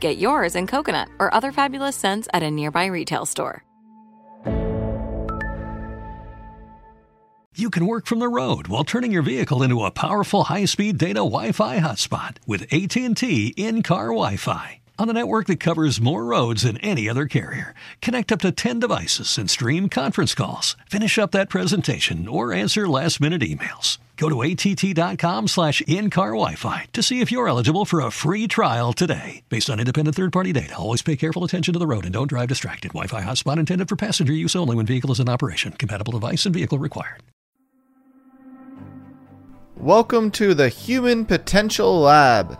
Get yours in coconut or other fabulous scents at a nearby retail store. You can work from the road while turning your vehicle into a powerful high-speed data Wi-Fi hotspot with AT&T in-car Wi-Fi. On a network that covers more roads than any other carrier, connect up to 10 devices and stream conference calls. Finish up that presentation or answer last-minute emails. Go to att.com slash in-car Wi-Fi to see if you're eligible for a free trial today. Based on independent third-party data, always pay careful attention to the road and don't drive distracted. Wi-Fi hotspot intended for passenger use only when vehicle is in operation. Compatible device and vehicle required. Welcome to the Human Potential Lab.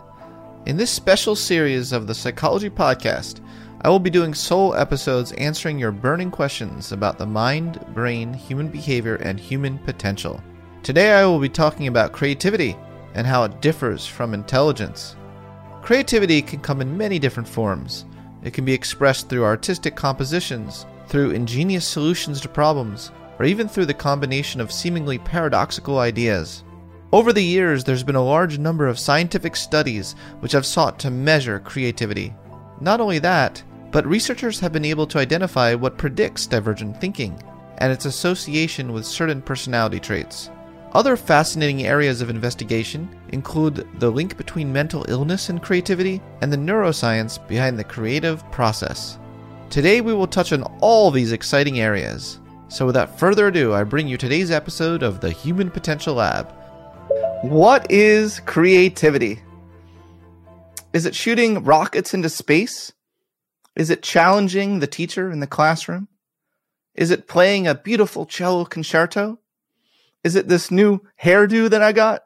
In this special series of the Psychology Podcast, I will be doing sole episodes answering your burning questions about the mind, brain, human behavior, and human potential. Today I will be talking about creativity and how it differs from intelligence. Creativity can come in many different forms. It can be expressed through artistic compositions, through ingenious solutions to problems, or even through the combination of seemingly paradoxical ideas. Over the years, there's been a large number of scientific studies which have sought to measure creativity. Not only that, but researchers have been able to identify what predicts divergent thinking and its association with certain personality traits. Other fascinating areas of investigation include the link between mental illness and creativity and the neuroscience behind the creative process. Today, we will touch on all these exciting areas. So, without further ado, I bring you today's episode of the Human Potential Lab. What is creativity? Is it shooting rockets into space? Is it challenging the teacher in the classroom? Is it playing a beautiful cello concerto? Is it this new hairdo that I got?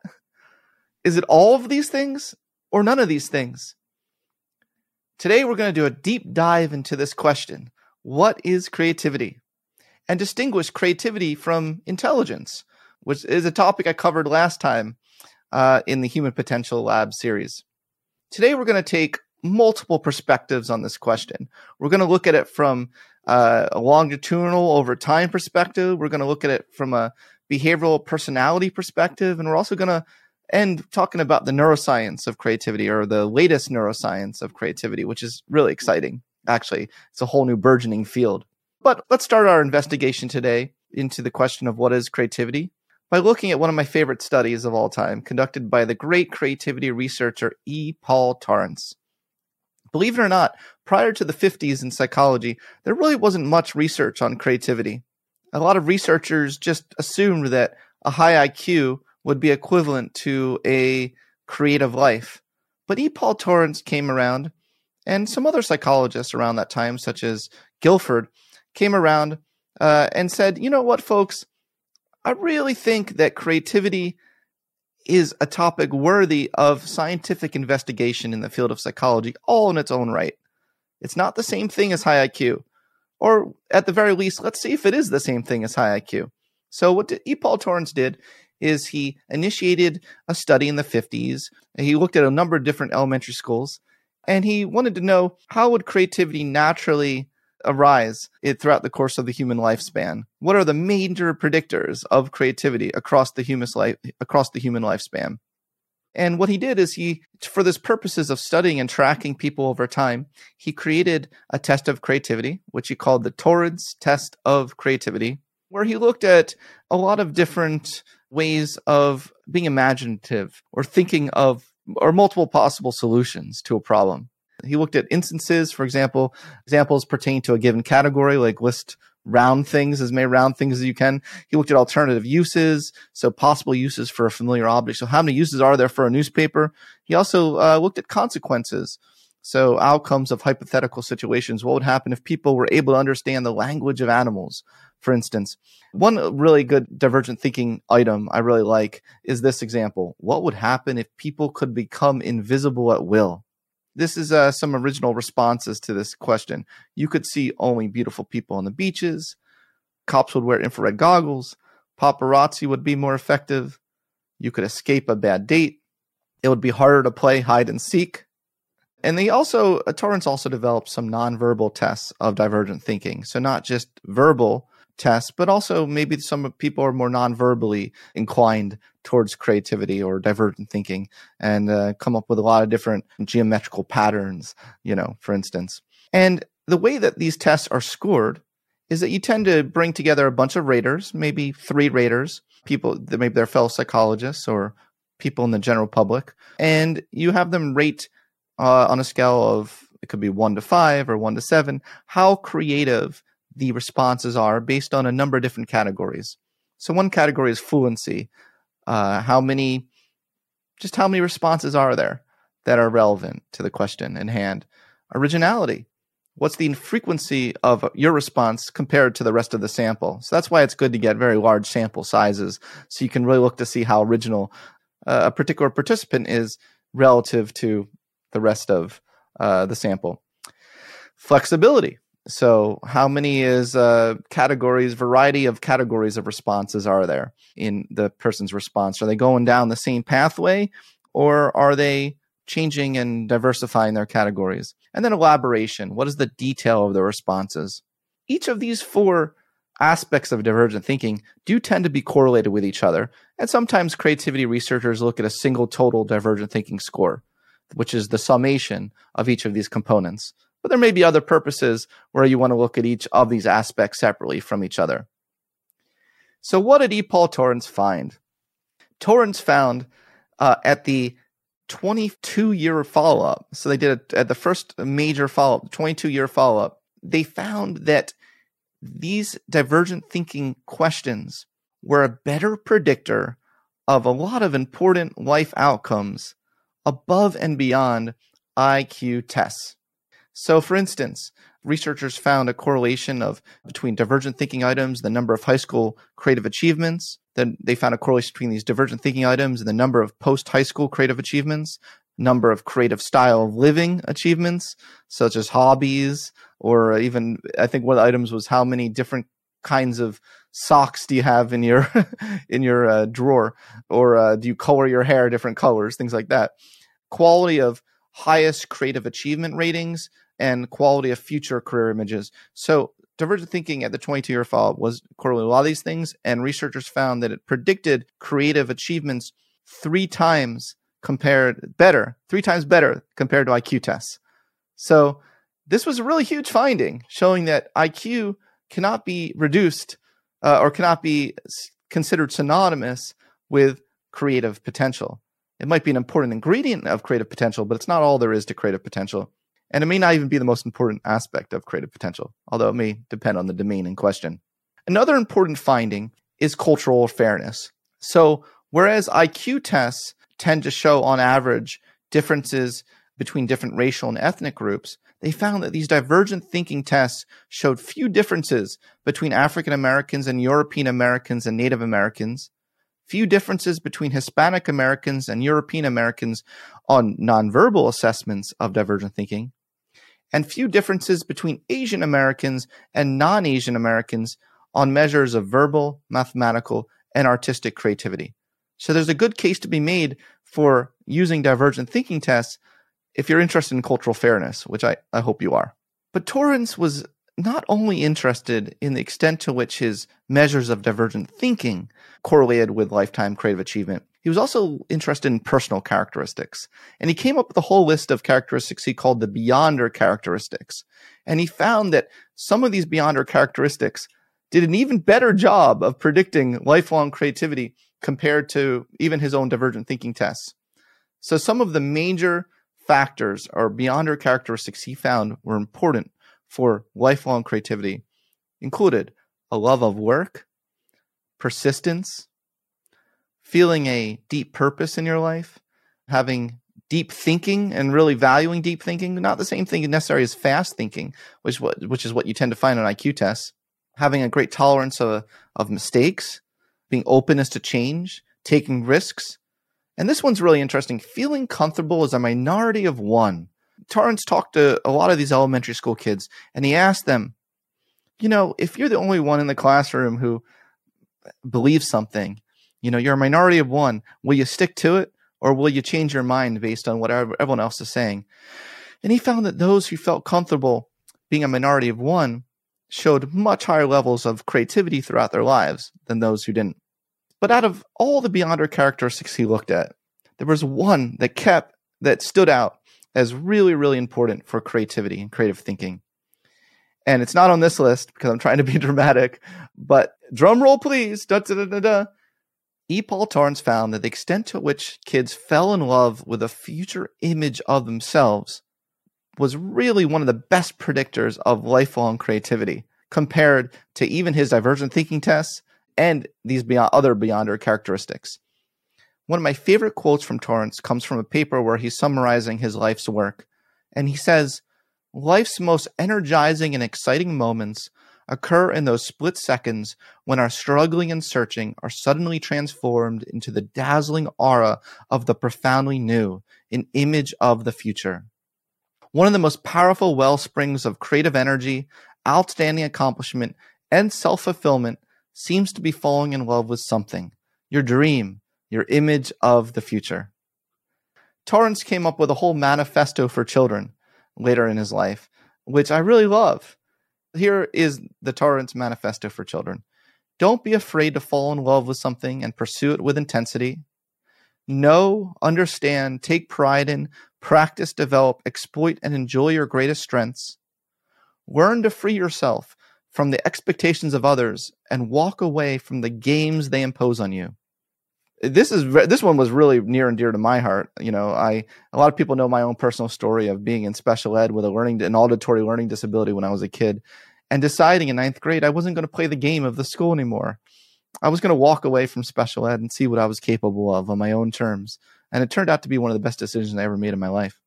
Is it all of these things or none of these things? Today, we're going to do a deep dive into this question What is creativity? And distinguish creativity from intelligence, which is a topic I covered last time uh, in the Human Potential Lab series. Today, we're going to take multiple perspectives on this question. We're going to look at it from uh, a longitudinal over time perspective. We're going to look at it from a behavioral personality perspective. And we're also going to end talking about the neuroscience of creativity or the latest neuroscience of creativity, which is really exciting. Actually, it's a whole new burgeoning field. But let's start our investigation today into the question of what is creativity by looking at one of my favorite studies of all time, conducted by the great creativity researcher E. Paul Torrance. Believe it or not, prior to the 50s in psychology, there really wasn't much research on creativity. A lot of researchers just assumed that a high IQ would be equivalent to a creative life. But E. Paul Torrance came around, and some other psychologists around that time, such as Guilford, came around uh, and said, you know what, folks, I really think that creativity is a topic worthy of scientific investigation in the field of psychology, all in its own right. It's not the same thing as high IQ. Or at the very least, let's see if it is the same thing as high IQ. So, what E. Paul Torrance did is he initiated a study in the 50s. He looked at a number of different elementary schools and he wanted to know how would creativity naturally arise throughout the course of the human lifespan? What are the major predictors of creativity across the human life across the human lifespan? And what he did is he, for this purposes of studying and tracking people over time, he created a test of creativity, which he called the Torrance test of creativity, where he looked at a lot of different ways of being imaginative or thinking of or multiple possible solutions to a problem. He looked at instances, for example, examples pertain to a given category, like list round things as many round things as you can. He looked at alternative uses, so possible uses for a familiar object. So how many uses are there for a newspaper? He also uh, looked at consequences. So outcomes of hypothetical situations. What would happen if people were able to understand the language of animals? For instance, one really good divergent thinking item I really like is this example. What would happen if people could become invisible at will? This is uh, some original responses to this question. You could see only beautiful people on the beaches. Cops would wear infrared goggles. Paparazzi would be more effective. You could escape a bad date. It would be harder to play hide and seek. And they also, uh, Torrance also developed some nonverbal tests of divergent thinking. So not just verbal tests, but also maybe some people are more non-verbally inclined towards creativity or divergent thinking and uh, come up with a lot of different geometrical patterns, you know, for instance. And the way that these tests are scored is that you tend to bring together a bunch of raters, maybe three raters, people that maybe they're fellow psychologists or people in the general public, and you have them rate uh, on a scale of it could be one to five or one to seven how creative the responses are based on a number of different categories. So one category is fluency. Uh, how many, just how many responses are there that are relevant to the question in hand? Originality. What's the frequency of your response compared to the rest of the sample? So that's why it's good to get very large sample sizes so you can really look to see how original uh, a particular participant is relative to the rest of uh, the sample. Flexibility. So, how many is uh, categories, variety of categories of responses are there in the person's response? Are they going down the same pathway or are they changing and diversifying their categories? And then elaboration. What is the detail of the responses? Each of these four aspects of divergent thinking do tend to be correlated with each other. And sometimes creativity researchers look at a single total divergent thinking score, which is the summation of each of these components but there may be other purposes where you want to look at each of these aspects separately from each other. So, what did E. Paul Torrance find? Torrance found uh, at the 22 year follow up, so they did it at the first major follow up, 22 year follow up, they found that these divergent thinking questions were a better predictor of a lot of important life outcomes above and beyond IQ tests. So, for instance, researchers found a correlation of between divergent thinking items, the number of high school creative achievements. Then they found a correlation between these divergent thinking items and the number of post high school creative achievements, number of creative style of living achievements, such as hobbies, or even I think one of the items was how many different kinds of socks do you have in your in your uh, drawer, or uh, do you color your hair different colors, things like that. Quality of highest creative achievement ratings and quality of future career images. So divergent thinking at the 22 year follow was correlated with a lot of these things, and researchers found that it predicted creative achievements three times compared better, three times better compared to IQ tests. So this was a really huge finding, showing that IQ cannot be reduced uh, or cannot be considered synonymous with creative potential. It might be an important ingredient of creative potential, but it's not all there is to creative potential. And it may not even be the most important aspect of creative potential, although it may depend on the domain in question. Another important finding is cultural fairness. So, whereas IQ tests tend to show on average differences between different racial and ethnic groups, they found that these divergent thinking tests showed few differences between African Americans and European Americans and Native Americans, few differences between Hispanic Americans and European Americans on nonverbal assessments of divergent thinking, and few differences between Asian Americans and non Asian Americans on measures of verbal, mathematical, and artistic creativity. So there's a good case to be made for using divergent thinking tests if you're interested in cultural fairness, which I, I hope you are. But Torrance was not only interested in the extent to which his measures of divergent thinking correlated with lifetime creative achievement, he was also interested in personal characteristics. And he came up with a whole list of characteristics he called the Beyonder characteristics. And he found that some of these Beyonder characteristics did an even better job of predicting lifelong creativity compared to even his own divergent thinking tests. So some of the major factors or beyonder characteristics he found were important for lifelong creativity included a love of work, persistence, feeling a deep purpose in your life, having deep thinking and really valuing deep thinking, not the same thing necessarily as fast thinking, which which is what you tend to find on IQ tests, having a great tolerance of of mistakes, being openness to change, taking risks. And this one's really interesting, feeling comfortable as a minority of one. Torrance talked to a lot of these elementary school kids and he asked them, you know, if you're the only one in the classroom who believes something, you know, you're a minority of one, will you stick to it or will you change your mind based on what everyone else is saying? And he found that those who felt comfortable being a minority of one showed much higher levels of creativity throughout their lives than those who didn't. But out of all the Beyonder characteristics he looked at, there was one that kept, that stood out as really, really important for creativity and creative thinking and it's not on this list because I'm trying to be dramatic, but drum roll please. Da, da, da, E. Paul Torrance found that the extent to which kids fell in love with a future image of themselves was really one of the best predictors of lifelong creativity compared to even his divergent thinking tests and these beyond, other Beyonder characteristics. One of my favorite quotes from Torrance comes from a paper where he's summarizing his life's work. And he says, Life's most energizing and exciting moments occur in those split seconds when our struggling and searching are suddenly transformed into the dazzling aura of the profoundly new, an image of the future. One of the most powerful well springs of creative energy, outstanding accomplishment, and self fulfillment seems to be falling in love with something your dream, your image of the future. Torrance came up with a whole manifesto for children later in his life, which I really love. Here is the Torrance Manifesto for Children. Don't be afraid to fall in love with something and pursue it with intensity. Know, understand, take pride in, practice, develop, exploit, and enjoy your greatest strengths. Learn to free yourself from the expectations of others and walk away from the games they impose on you this is this one was really near and dear to my heart. You know, I a lot of people know my own personal story of being in special ed with a learning an auditory learning disability when I was a kid, and deciding in ninth grade I wasn't going to play the game of the school anymore. I was going to walk away from special ed and see what I was capable of on my own terms, and it turned out to be one of the best decisions I ever made in my life.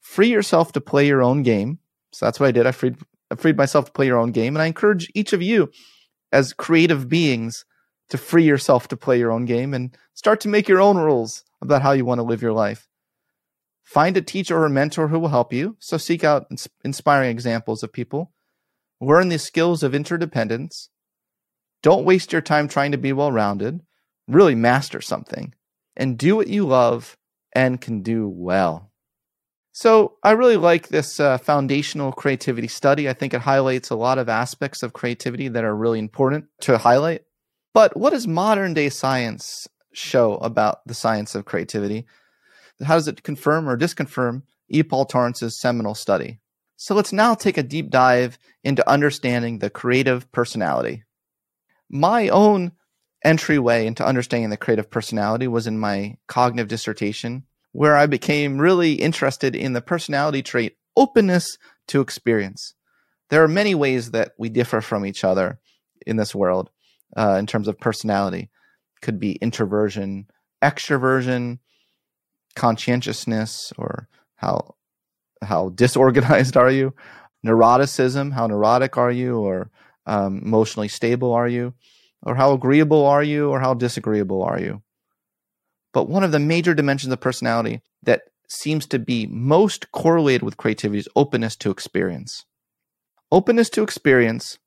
Free yourself to play your own game. So that's what I did. I freed I freed myself to play your own game, and I encourage each of you as creative beings to free yourself to play your own game and start to make your own rules about how you want to live your life. Find a teacher or a mentor who will help you. So seek out inspiring examples of people. Learn the skills of interdependence. Don't waste your time trying to be well rounded. Really master something and do what you love and can do well. So, I really like this uh, foundational creativity study. I think it highlights a lot of aspects of creativity that are really important to highlight. But what does modern day science show about the science of creativity? How does it confirm or disconfirm E. Paul Torrance's seminal study? So let's now take a deep dive into understanding the creative personality. My own entryway into understanding the creative personality was in my cognitive dissertation, where I became really interested in the personality trait openness to experience. There are many ways that we differ from each other in this world uh, in terms of personality. Could be introversion, extroversion, conscientiousness, or how how disorganized are you? Neuroticism, how neurotic are you, or um, emotionally stable are you, or how agreeable are you, or how disagreeable are you? But one of the major dimensions of personality that seems to be most correlated with creativity is openness to experience. Openness to experience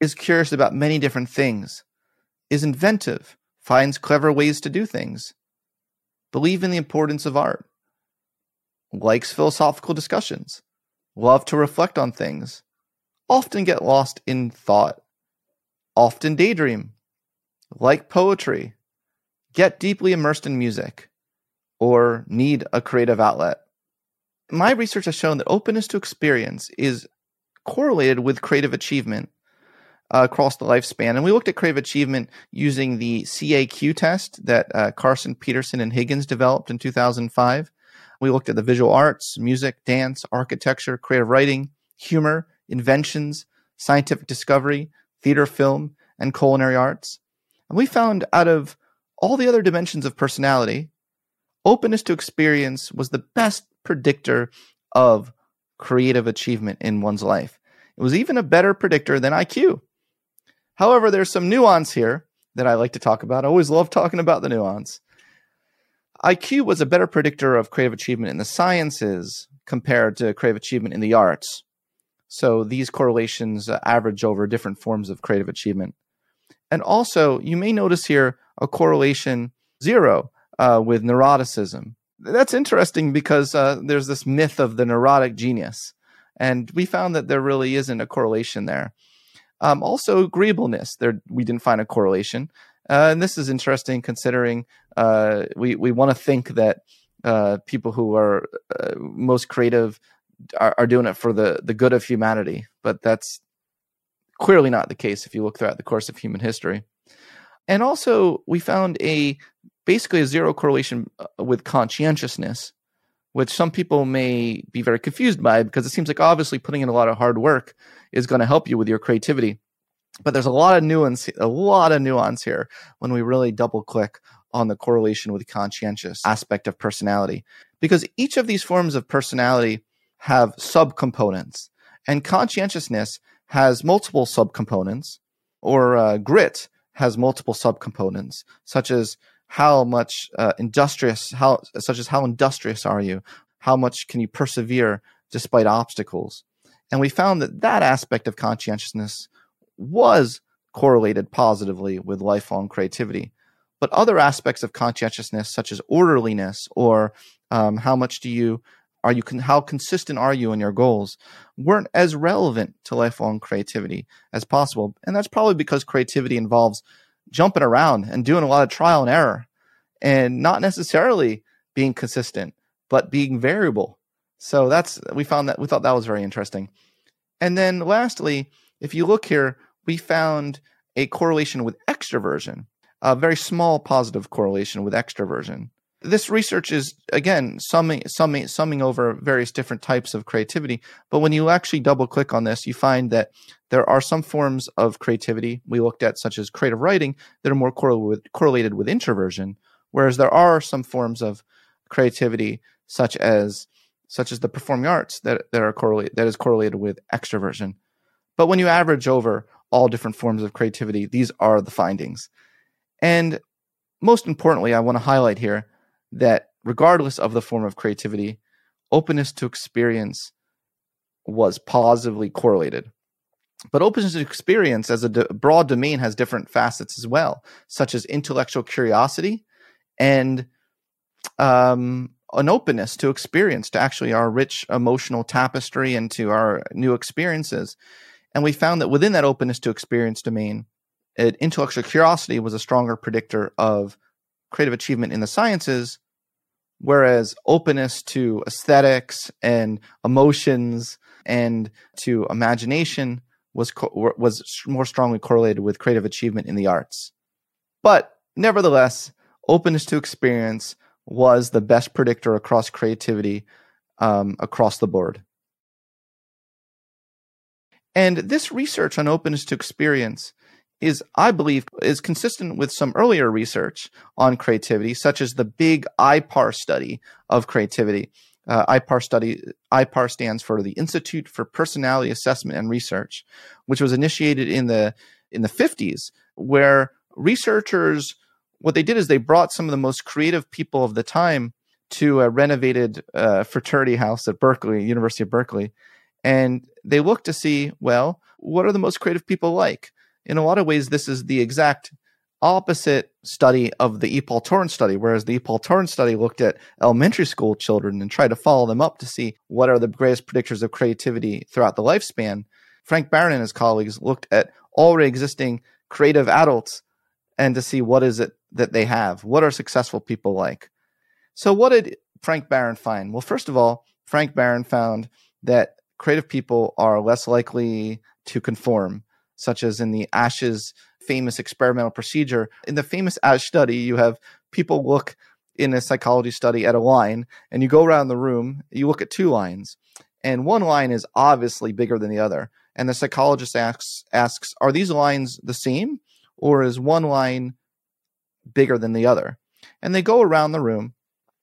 is curious about many different things, is inventive, finds clever ways to do things, believe in the importance of art, likes philosophical discussions, love to reflect on things, often get lost in thought, often daydream, like poetry, get deeply immersed in music, or need a creative outlet. My research has shown that openness to experience is correlated with creative achievement uh, across the lifespan. And we looked at creative achievement using the CAQ test that uh, Carson, Peterson, and Higgins developed in 2005. We looked at the visual arts, music, dance, architecture, creative writing, humor, inventions, scientific discovery, theater, film, and culinary arts. And we found out of all the other dimensions of personality, openness to experience was the best predictor of creative achievement in one's life. It was even a better predictor than IQ. However, there's some nuance here that I like to talk about. I always love talking about the nuance. IQ was a better predictor of creative achievement in the sciences compared to creative achievement in the arts. So these correlations uh, average over different forms of creative achievement. And also, you may notice here a correlation zero uh, with neuroticism. That's interesting because uh, there's this myth of the neurotic genius. And we found that there really isn't a correlation there. Um, also, agreeableness, there we didn't find a correlation. Uh, and this is interesting considering uh, we, we want to think that uh, people who are uh, most creative are, are, doing it for the, the good of humanity. But that's clearly not the case if you look throughout the course of human history. And also, we found a basically a zero correlation uh, with conscientiousness, which some people may be very confused by because it seems like obviously putting in a lot of hard work is going to help you with your creativity. But there's a lot of nuance, a lot of nuance here when we really double click on the correlation with conscientious aspect of personality, because each of these forms of personality have subcomponents, and conscientiousness has multiple subcomponents, or uh, grit has multiple subcomponents, such as how much uh, industrious, how such as how industrious are you, how much can you persevere despite obstacles, and we found that that aspect of conscientiousness was correlated positively with lifelong creativity. But other aspects of conscientiousness, such as orderliness or um, how much do you are you how consistent are you in your goals weren't as relevant to lifelong creativity as possible. And that's probably because creativity involves jumping around and doing a lot of trial and error and not necessarily being consistent but being variable. So that's we found that we thought that was very interesting. And then lastly if you look here we found a correlation with extroversion a very small positive correlation with extroversion. This research is again summing, summing summing over various different types of creativity but when you actually double click on this you find that there are some forms of creativity we looked at such as creative writing that are more correlated with, correlated with introversion whereas there are some forms of creativity such as such as the performing arts that, that are correlated that is correlated with extroversion but when you average over all different forms of creativity these are the findings and most importantly i want to highlight here that regardless of the form of creativity, openness to experience was positively correlated. But openness to experience as a d- broad domain has different facets as well, such as intellectual curiosity and um, an openness to experience, to actually our rich emotional tapestry and to our new experiences. And we found that within that openness to experience domain, it, intellectual curiosity was a stronger predictor of creative achievement in the sciences, whereas openness to aesthetics and emotions and to imagination was co- was more strongly correlated with creative achievement in the arts. But nevertheless, openness to experience was the best predictor across creativity um, across the board. And this research on openness to experience is, I believe, is consistent with some earlier research on creativity, such as the big IPAR study of creativity. Uh, IPAR study, IPAR stands for the Institute for Personality Assessment and Research, which was initiated in the in the 50s, where researchers what they did is they brought some of the most creative people of the time to a renovated uh, fraternity house at Berkeley, University of Berkeley, and they looked to see, well, what are the most creative people like? in a lot of ways, this is the exact opposite study of the Paul Torrance study, whereas the Paul Torrance study looked at elementary school children and tried to follow them up to see what are the greatest predictors of creativity throughout the lifespan. Frank Barron and his colleagues looked at already existing creative adults and to see what is it that they have. What are successful people like? So, what did Frank Barron find? Well, first of all, Frank Barron found that creative people are less likely to conform such as in the Asch's famous experimental procedure. In the famous Asch study, you have people look in a psychology study at a line and you go around the room, you look at two lines, and one line is obviously bigger than the other. And the psychologist asks, asks Are these lines the same, or is one line bigger than the other? And they go around the room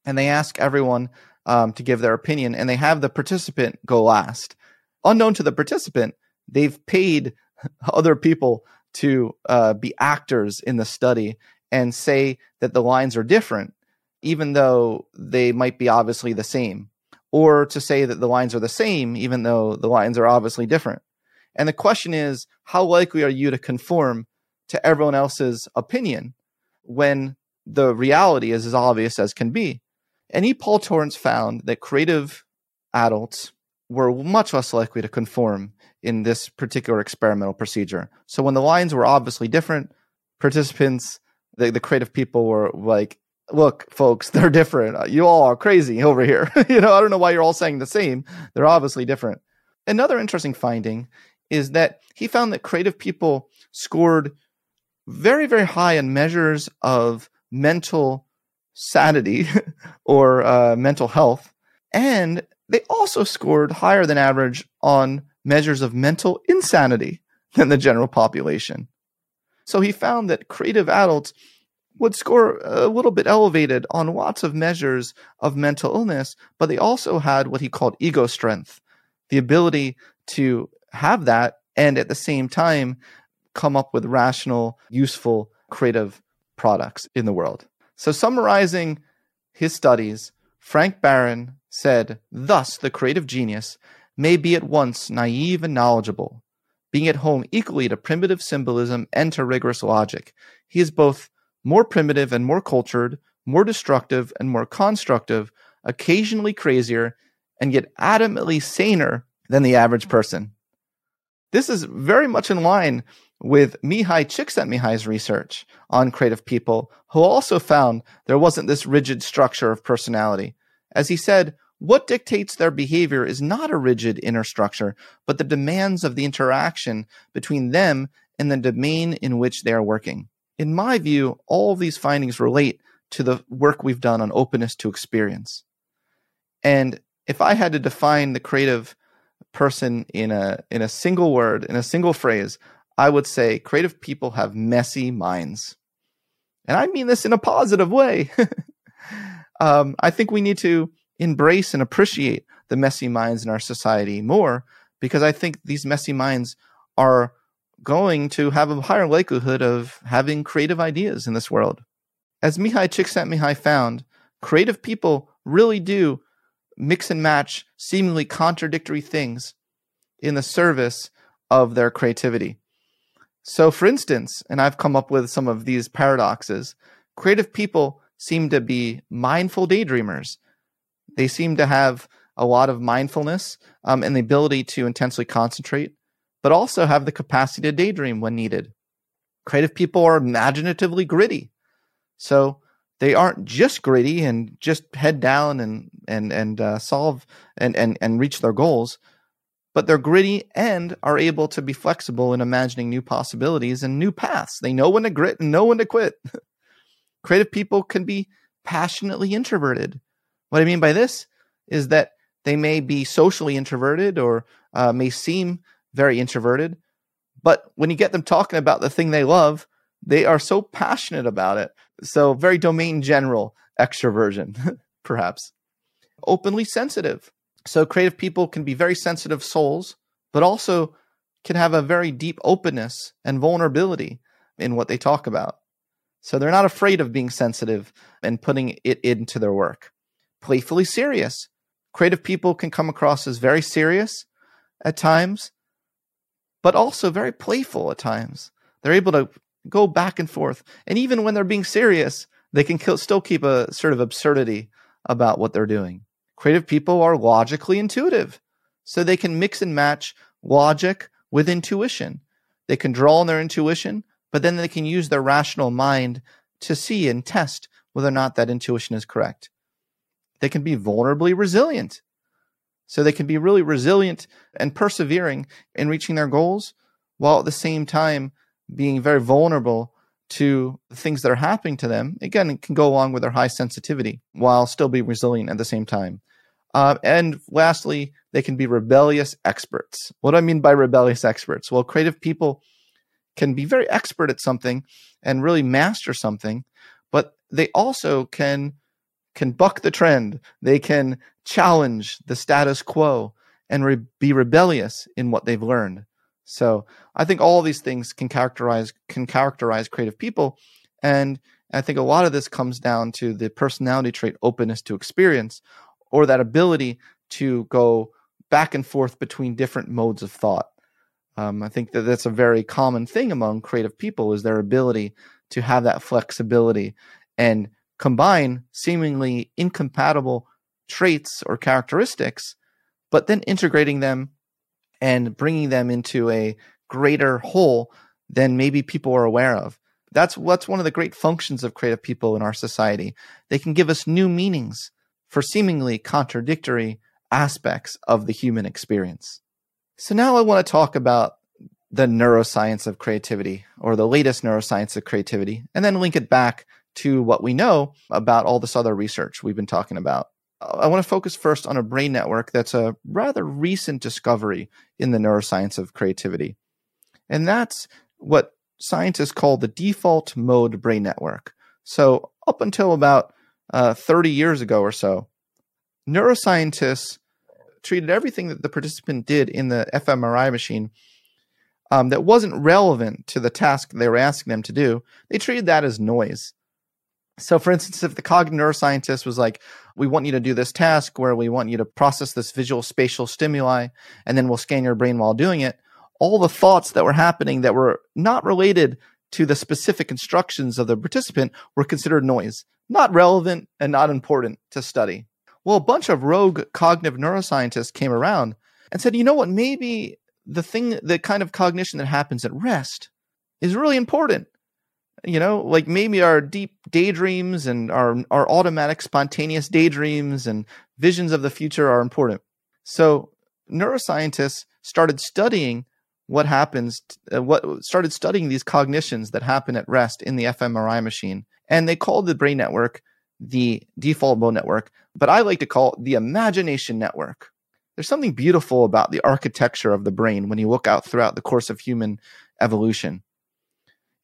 and they ask everyone um, to give their opinion, and they have the participant go last. Unknown to the participant, they've paid other people to uh, be actors in the study and say that the lines are different, even though they might be obviously the same, or to say that the lines are the same, even though the lines are obviously different. And the question is, how likely are you to conform to everyone else's opinion when the reality is as obvious as can be? And E. Paul Torrance found that creative adults were much less likely to conform in this particular experimental procedure. So when the lines were obviously different, participants, the, the creative people were like, look, folks, they're different. Uh, you all are crazy over here. you know, I don't know why you're all saying the same. They're obviously different. Another interesting finding is that he found that creative people scored very, very high in measures of mental sanity or uh, mental health. And they also scored higher than average on measures of mental insanity than the general population. So he found that creative adults would score a little bit elevated on lots of measures of mental illness, but they also had what he called ego strength, the ability to have that and at the same time come up with rational, useful, creative products in the world. So, summarizing his studies, Frank Barron said, Thus, the creative genius may be at once naive and knowledgeable, being at home equally to primitive symbolism and to rigorous logic. He is both more primitive and more cultured, more destructive and more constructive, occasionally crazier, and yet adamantly saner than the average person. This is very much in line with Mihaly Csikszentmihalyi's research on creative people, who also found there wasn't this rigid structure of personality. As he said, what dictates their behavior is not a rigid inner structure, but the demands of the interaction between them and the domain in which they are working. In my view, all of these findings relate to the work we've done on openness to experience. And if I had to define the creative person in a in a single word, in a single phrase, I would say creative people have messy minds. And I mean this in a positive way. um, I think we need to embrace and appreciate the messy minds in our society more because I think these messy minds are going to have a higher likelihood of having creative ideas in this world. As Mihaly Csikszentmihalyi found, creative people really do mix and match seemingly contradictory things in the service of their creativity. So, for instance, and I've come up with some of these paradoxes, creative people seem to be mindful daydreamers. They seem to have a lot of mindfulness um, and the ability to intensely concentrate, but also have the capacity to daydream when needed. Creative people are imaginatively gritty. So they aren't just gritty and just head down and and and uh, solve and, and and reach their goals but they're gritty and are able to be flexible in imagining new possibilities and new paths. They know when to grit and know when to quit. Creative people can be passionately introverted. What I mean by this is that they may be socially introverted or uh, may seem very introverted, but when you get them talking about the thing they love, they are so passionate about it. So, very domain general extroversion, perhaps. Openly sensitive. So creative people can be very sensitive souls, but also can have a very deep openness and vulnerability in what they talk about. So they're not afraid of being sensitive and putting it into their work. Playfully serious. Creative people can come across as very serious at times, but also very playful at times. They're able to go back and forth. And even when they're being serious, they can still keep a sort of absurdity about what they're doing. Creative people are logically intuitive, so they can mix and match logic with intuition. They can draw on their intuition, but then they can use their rational mind to see and test whether or not that intuition is correct. They can be vulnerably resilient. So they can be really resilient and persevering in reaching their goals while at the same time being very vulnerable to the things that are happening to them. Again, it can go along with their high sensitivity while still being resilient at the same time. Uh, and lastly, they can be rebellious experts. What do I mean by rebellious experts? Well, creative people can be very expert at something and really master something, but they also can can buck the trend. They can challenge the status quo and re- be rebellious in what they've learned. So I think all these things can characterize can characterize creative people, and I think a lot of this comes down to the personality trait openness to experience, or that ability to go back and forth between different modes of thought. Um, I think that that's a very common thing among creative people is their ability to have that flexibility and combine seemingly incompatible traits or characteristics, but then integrating them and bringing them into a greater whole than maybe people are aware of. That's what's one of the great functions of creative people in our society. They can give us new meanings for seemingly contradictory aspects of the human experience. So now I want to talk about the neuroscience of creativity or the latest neuroscience of creativity and then link it back to what we know about all this other research we've been talking about. I want to focus first on a brain network that's a rather recent discovery in the neuroscience of creativity. And that's what scientists call the default mode brain network. So, up until about uh, 30 years ago or so, neuroscientists treated everything that the participant did in the fMRI machine um, that wasn't relevant to the task they were asking them to do, they treated that as noise. So, for instance, if the cognitive neuroscientist was like, we want you to do this task where we want you to process this visual spatial stimuli, and then we'll scan your brain while doing it, all the thoughts that were happening that were not related to the specific instructions of the participant were considered noise, not relevant and not important to study. Well, a bunch of rogue cognitive neuroscientists came around and said, you know what, maybe the thing, the kind of cognition that happens at rest is really important you know like maybe our deep daydreams and our our automatic spontaneous daydreams and visions of the future are important. So neuroscientists started studying what happens uh, what started studying these cognitions that happen at rest in the fMRI machine and they called the brain network the default mode network but I like to call it the imagination network. There's something beautiful about the architecture of the brain when you look out throughout the course of human evolution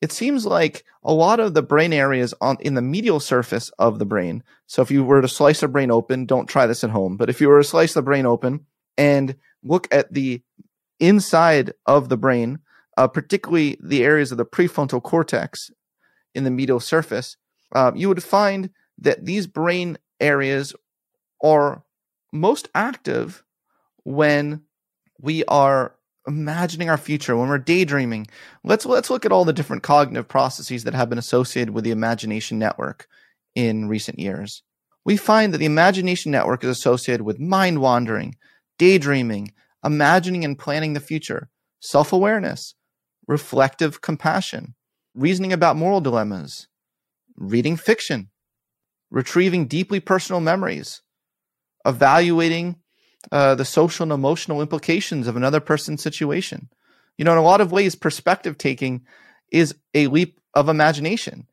it seems like a lot of the brain areas on in the medial surface of the brain. So if you were to slice a brain open, don't try this at home, but if you were to slice the brain open and look at the inside of the brain, uh, particularly the areas of the prefrontal cortex in the medial surface, uh, you would find that these brain areas are most active when we are imagining our future, when we're daydreaming, let's let's look at all the different cognitive processes that have been associated with the imagination network in recent years. We find that the imagination network is associated with mind wandering, daydreaming, imagining and planning the future, self-awareness, reflective compassion, reasoning about moral dilemmas, reading fiction, retrieving deeply personal memories, evaluating uh, the social and emotional implications of another person's situation. You know, in a lot of ways, perspective taking is a leap of imagination.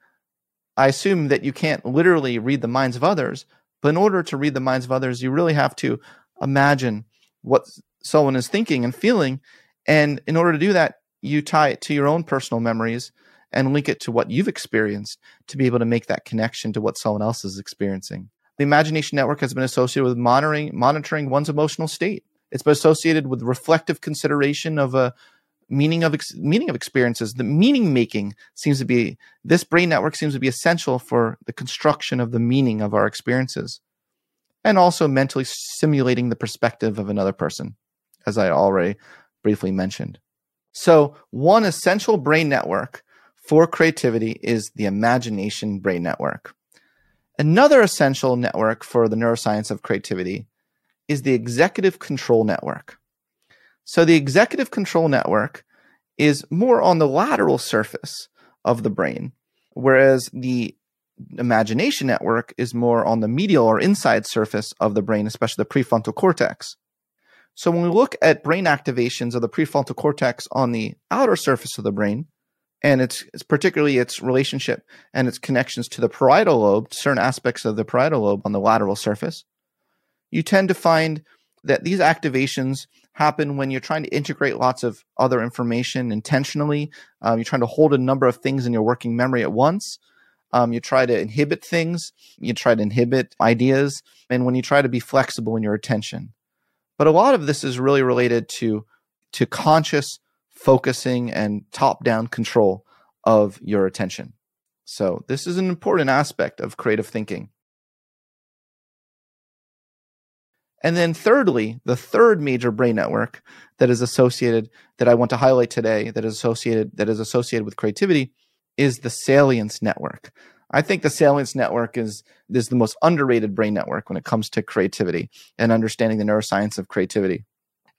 I assume that you can't literally read the minds of others, but in order to read the minds of others, you really have to imagine what someone is thinking and feeling. And in order to do that, you tie it to your own personal memories and link it to what you've experienced to be able to make that connection to what someone else is experiencing. The Imagination Network has been associated with monitoring monitoring one's emotional state. It's been associated with reflective consideration of a meaning of ex- meaning of experiences. The meaning making seems to be this brain network seems to be essential for the construction of the meaning of our experiences, and also mentally simulating the perspective of another person, as I already briefly mentioned. So, one essential brain network for creativity is the imagination brain network. Another essential network for the neuroscience of creativity is the executive control network. So the executive control network is more on the lateral surface of the brain, whereas the imagination network is more on the medial or inside surface of the brain, especially the prefrontal cortex. So when we look at brain activations of the prefrontal cortex on the outer surface of the brain, and it's, it's particularly its relationship and its connections to the parietal lobe, certain aspects of the parietal lobe on the lateral surface, you tend to find that these activations happen when you're trying to integrate lots of other information intentionally. Um, you're trying to hold a number of things in your working memory at once. Um, you try to inhibit things. You try to inhibit ideas. And when you try to be flexible in your attention. But a lot of this is really related to, to conscious focusing and top down control of your attention. So this is an important aspect of creative thinking. And then thirdly, the third major brain network that is associated that I want to highlight today that is associated that is associated with creativity is the salience network. I think the salience network is is the most underrated brain network when it comes to creativity and understanding the neuroscience of creativity.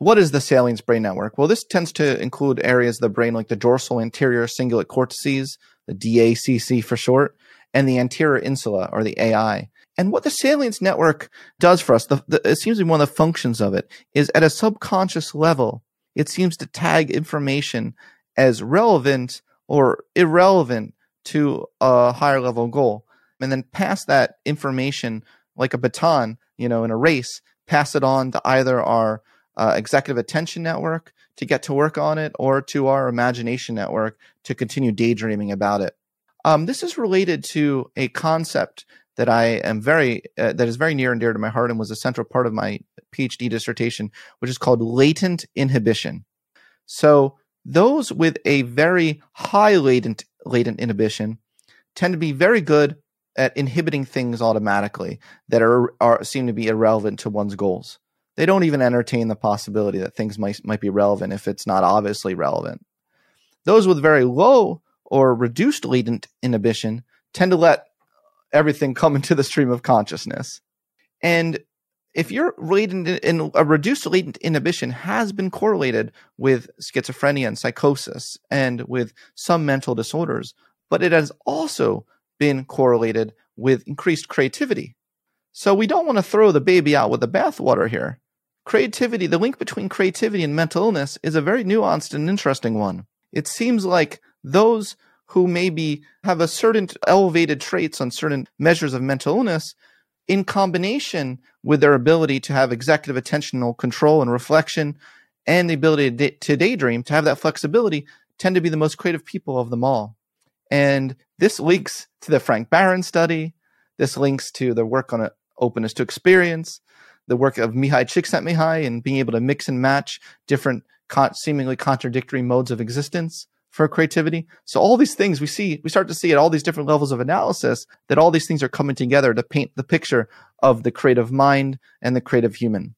What is the salience brain network? Well, this tends to include areas of the brain like the dorsal anterior cingulate cortices, the DACC for short, and the anterior insula or the AI. And what the salience network does for us, the, the, it seems to be one of the functions of it, is at a subconscious level, it seems to tag information as relevant or irrelevant to a higher level goal. And then pass that information like a baton, you know, in a race, pass it on to either our uh, executive attention network to get to work on it or to our imagination network to continue daydreaming about it. Um, this is related to a concept that I am very uh, that is very near and dear to my heart and was a central part of my PhD dissertation, which is called latent inhibition. So those with a very high latent latent inhibition tend to be very good at inhibiting things automatically that are, are seem to be irrelevant to one's goals. They don't even entertain the possibility that things might might be relevant if it's not obviously relevant. Those with very low or reduced latent inhibition tend to let everything come into the stream of consciousness. And if you're latent in a reduced latent inhibition has been correlated with schizophrenia and psychosis and with some mental disorders, but it has also been correlated with increased creativity. So we don't want to throw the baby out with the bathwater here. Creativity, the link between creativity and mental illness is a very nuanced and interesting one. It seems like those who maybe have a certain elevated traits on certain measures of mental illness in combination with their ability to have executive attentional control and reflection and the ability to, to daydream, to have that flexibility, tend to be the most creative people of them all. And this links to the Frank Barron study. This links to the work on openness to experience, the work of Mihaly Csikszentmihalyi and being able to mix and match different seemingly contradictory modes of existence for creativity. So all these things we see, we start to see at all these different levels of analysis that all these things are coming together to paint the picture of the creative mind and the creative human.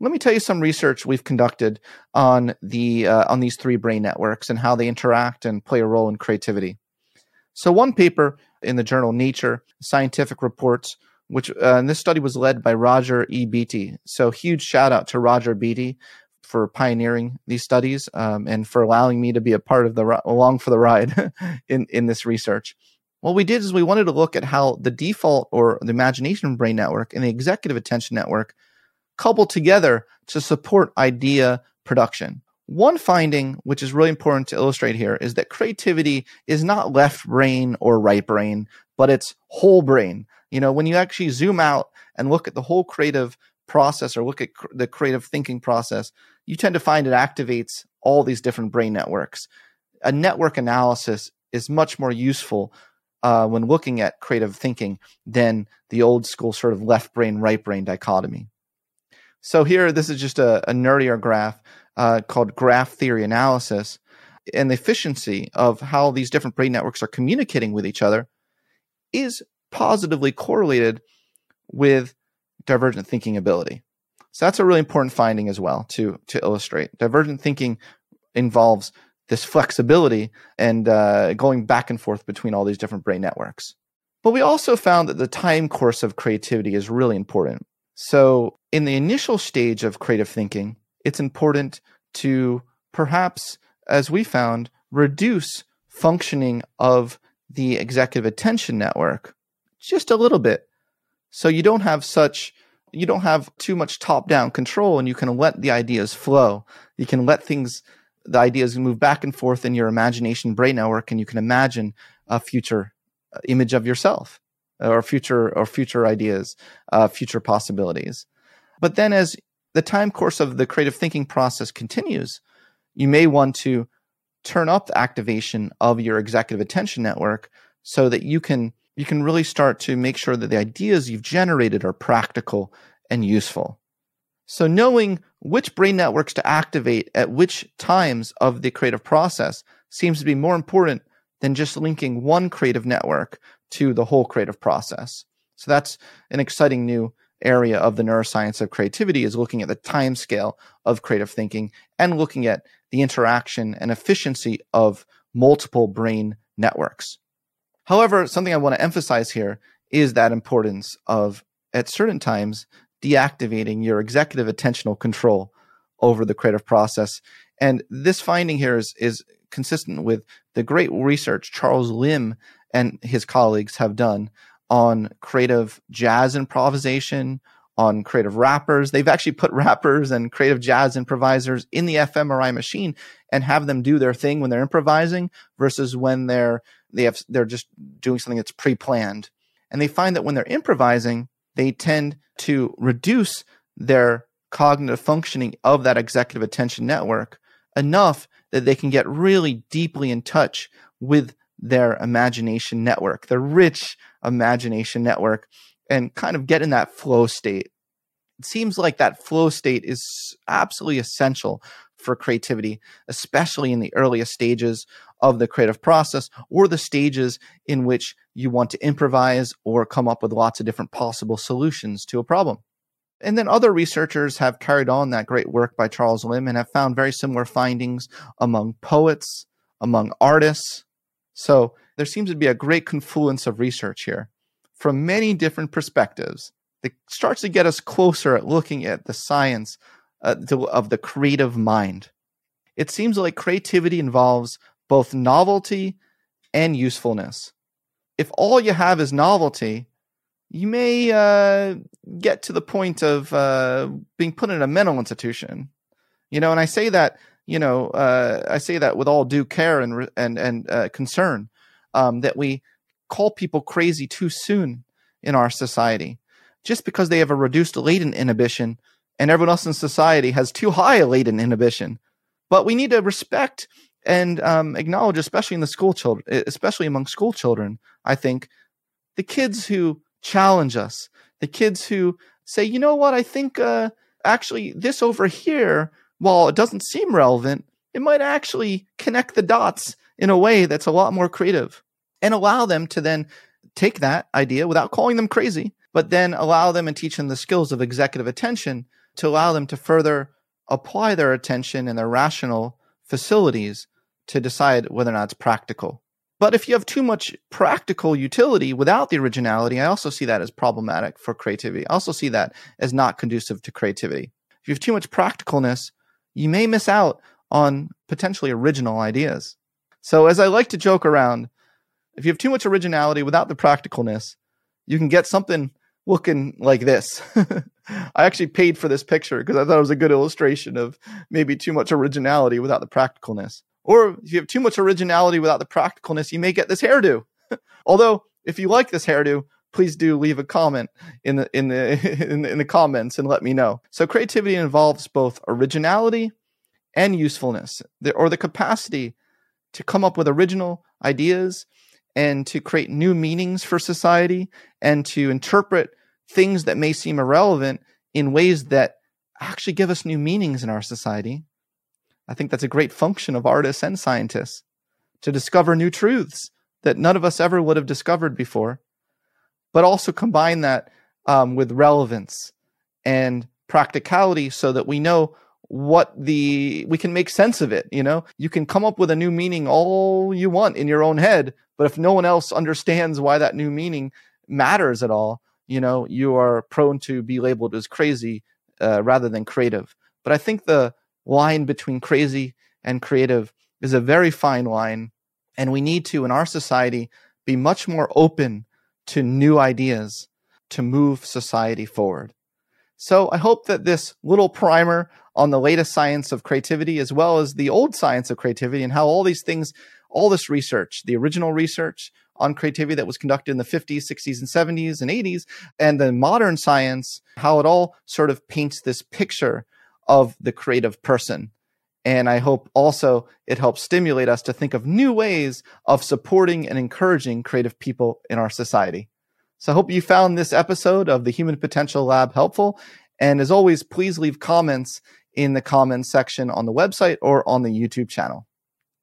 Let me tell you some research we've conducted on the uh, on these three brain networks and how they interact and play a role in creativity. So one paper in the journal Nature Scientific Reports, which uh, and this study was led by Roger E. Beaty. So huge shout out to Roger Beaty for pioneering these studies um, and for allowing me to be a part of the along for the ride in in this research. What we did is we wanted to look at how the default or the imagination brain network and the executive attention network couple together to support idea production. One finding, which is really important to illustrate here, is that creativity is not left brain or right brain, but it's whole brain. You know, when you actually zoom out and look at the whole creative process or look at cr- the creative thinking process, you tend to find it activates all these different brain networks. A network analysis is much more useful uh, when looking at creative thinking than the old school sort of left brain, right brain dichotomy. So here, this is just a, a nerdier graph uh, called graph theory analysis. And the efficiency of how these different brain networks are communicating with each other is positively correlated with divergent thinking ability. So that's a really important finding as well to to illustrate. Divergent thinking involves this flexibility and uh, going back and forth between all these different brain networks. But we also found that the time course of creativity is really important. So in the initial stage of creative thinking, it's important to perhaps, as we found, reduce functioning of the executive attention network just a little bit. So you don't have such you don't have too much top down control and you can let the ideas flow. You can let things the ideas move back and forth in your imagination brain network, and you can imagine a future uh, image of yourself or future or future ideas, uh, future possibilities. But then, as the time course of the creative thinking process continues, you may want to turn up the activation of your executive attention network so that you can you can really start to make sure that the ideas you've generated are practical and useful. So knowing which brain networks to activate at which times of the creative process seems to be more important than just linking one creative network to the whole creative process. So that's an exciting new area of the neuroscience of creativity is looking at the time scale of creative thinking and looking at the interaction and efficiency of multiple brain networks. However, something I want to emphasize here is that importance of at certain times deactivating your executive attentional control over the creative process. And this finding here is, is consistent with the great research Charles Limb and his colleagues have done on creative jazz improvisation, on creative rappers. They've actually put rappers and creative jazz improvisers in the fMRI machine and have them do their thing when they're improvising versus when they're they have they're just doing something that's pre-planned. And they find that when they're improvising, they tend to reduce their cognitive functioning of that executive attention network enough that they can get really deeply in touch with their imagination network, their rich imagination network, and kind of get in that flow state. It seems like that flow state is absolutely essential for creativity, especially in the earliest stages of the creative process or the stages in which you want to improvise or come up with lots of different possible solutions to a problem. And then other researchers have carried on that great work by Charles Limb and have found very similar findings among poets, among artists, so there seems to be a great confluence of research here from many different perspectives that starts to get us closer at looking at the science uh, to, of the creative mind. It seems like creativity involves both novelty and usefulness. If all you have is novelty, you may uh, get to the point of uh, being put in a mental institution. You know, and I say that you know, uh, I say that with all due care and and and uh, concern um, that we call people crazy too soon in our society, just because they have a reduced latent inhibition, and everyone else in society has too high a latent inhibition. But we need to respect and um, acknowledge, especially in the school children, especially among school children. I think the kids who challenge us, the kids who say, you know what, I think uh, actually this over here while it doesn't seem relevant, it might actually connect the dots in a way that's a lot more creative and allow them to then take that idea without calling them crazy, but then allow them and teach them the skills of executive attention to allow them to further apply their attention and their rational facilities to decide whether or not it's practical. But if you have too much practical utility without the originality, I also see that as problematic for creativity. I also see that as not conducive to creativity. If you have too much practicalness you may miss out on potentially original ideas. So, as I like to joke around, if you have too much originality without the practicalness, you can get something looking like this. I actually paid for this picture because I thought it was a good illustration of maybe too much originality without the practicalness. Or if you have too much originality without the practicalness, you may get this hairdo. Although, if you like this hairdo, please do leave a comment in the in the in the, in the comments and let me know. So creativity involves both originality and usefulness, or the capacity to come up with original ideas and to create new meanings for society and to interpret things that may seem irrelevant in ways that actually give us new meanings in our society. I think that's a great function of artists and scientists to discover new truths that none of us ever would have discovered before but also combine that um, with relevance and practicality so that we know what the we can make sense of it you know you can come up with a new meaning all you want in your own head but if no one else understands why that new meaning matters at all you know you are prone to be labeled as crazy uh, rather than creative but i think the line between crazy and creative is a very fine line and we need to in our society be much more open to new ideas to move society forward. So I hope that this little primer on the latest science of creativity as well as the old science of creativity and how all these things, all this research, the original research on creativity that was conducted in the 50s, 60s, and 70s and 80s, and the modern science, how it all sort of paints this picture of the creative person. And I hope also it helps stimulate us to think of new ways of supporting and encouraging creative people in our society. So I hope you found this episode of the Human Potential Lab helpful. And as always, please leave comments in the comments section on the website or on the YouTube channel.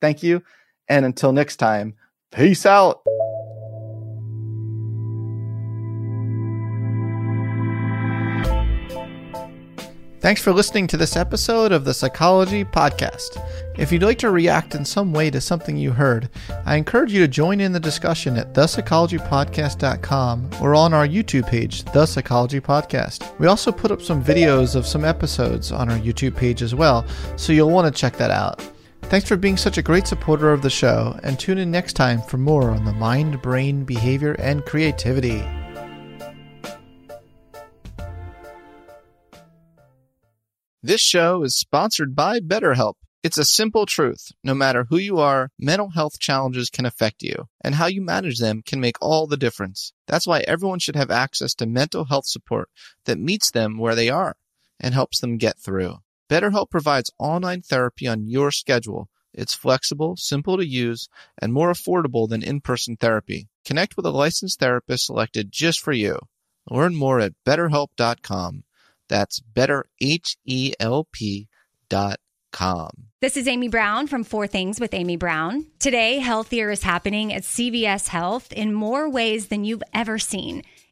Thank you. And until next time, peace out. Thanks for listening to this episode of the Psychology Podcast. If you'd like to react in some way to something you heard, I encourage you to join in the discussion at thepsychologypodcast.com or on our YouTube page, The Psychology Podcast. We also put up some videos of some episodes on our YouTube page as well, so you'll want to check that out. Thanks for being such a great supporter of the show, and tune in next time for more on the mind, brain, behavior, and creativity. This show is sponsored by BetterHelp. It's a simple truth. No matter who you are, mental health challenges can affect you, and how you manage them can make all the difference. That's why everyone should have access to mental health support that meets them where they are and helps them get through. BetterHelp provides online therapy on your schedule. It's flexible, simple to use, and more affordable than in-person therapy. Connect with a licensed therapist selected just for you. Learn more at betterhelp.com. That's betterhelp.com. This is Amy Brown from Four Things with Amy Brown. Today, Healthier is happening at CVS Health in more ways than you've ever seen.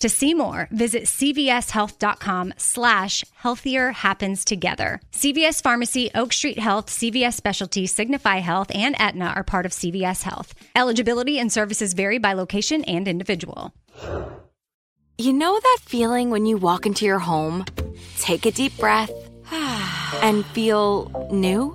To see more, visit cvshealth.com slash healthier happens together. CVS Pharmacy, Oak Street Health, CVS Specialty, Signify Health, and Aetna are part of CVS Health. Eligibility and services vary by location and individual. You know that feeling when you walk into your home, take a deep breath, and feel new?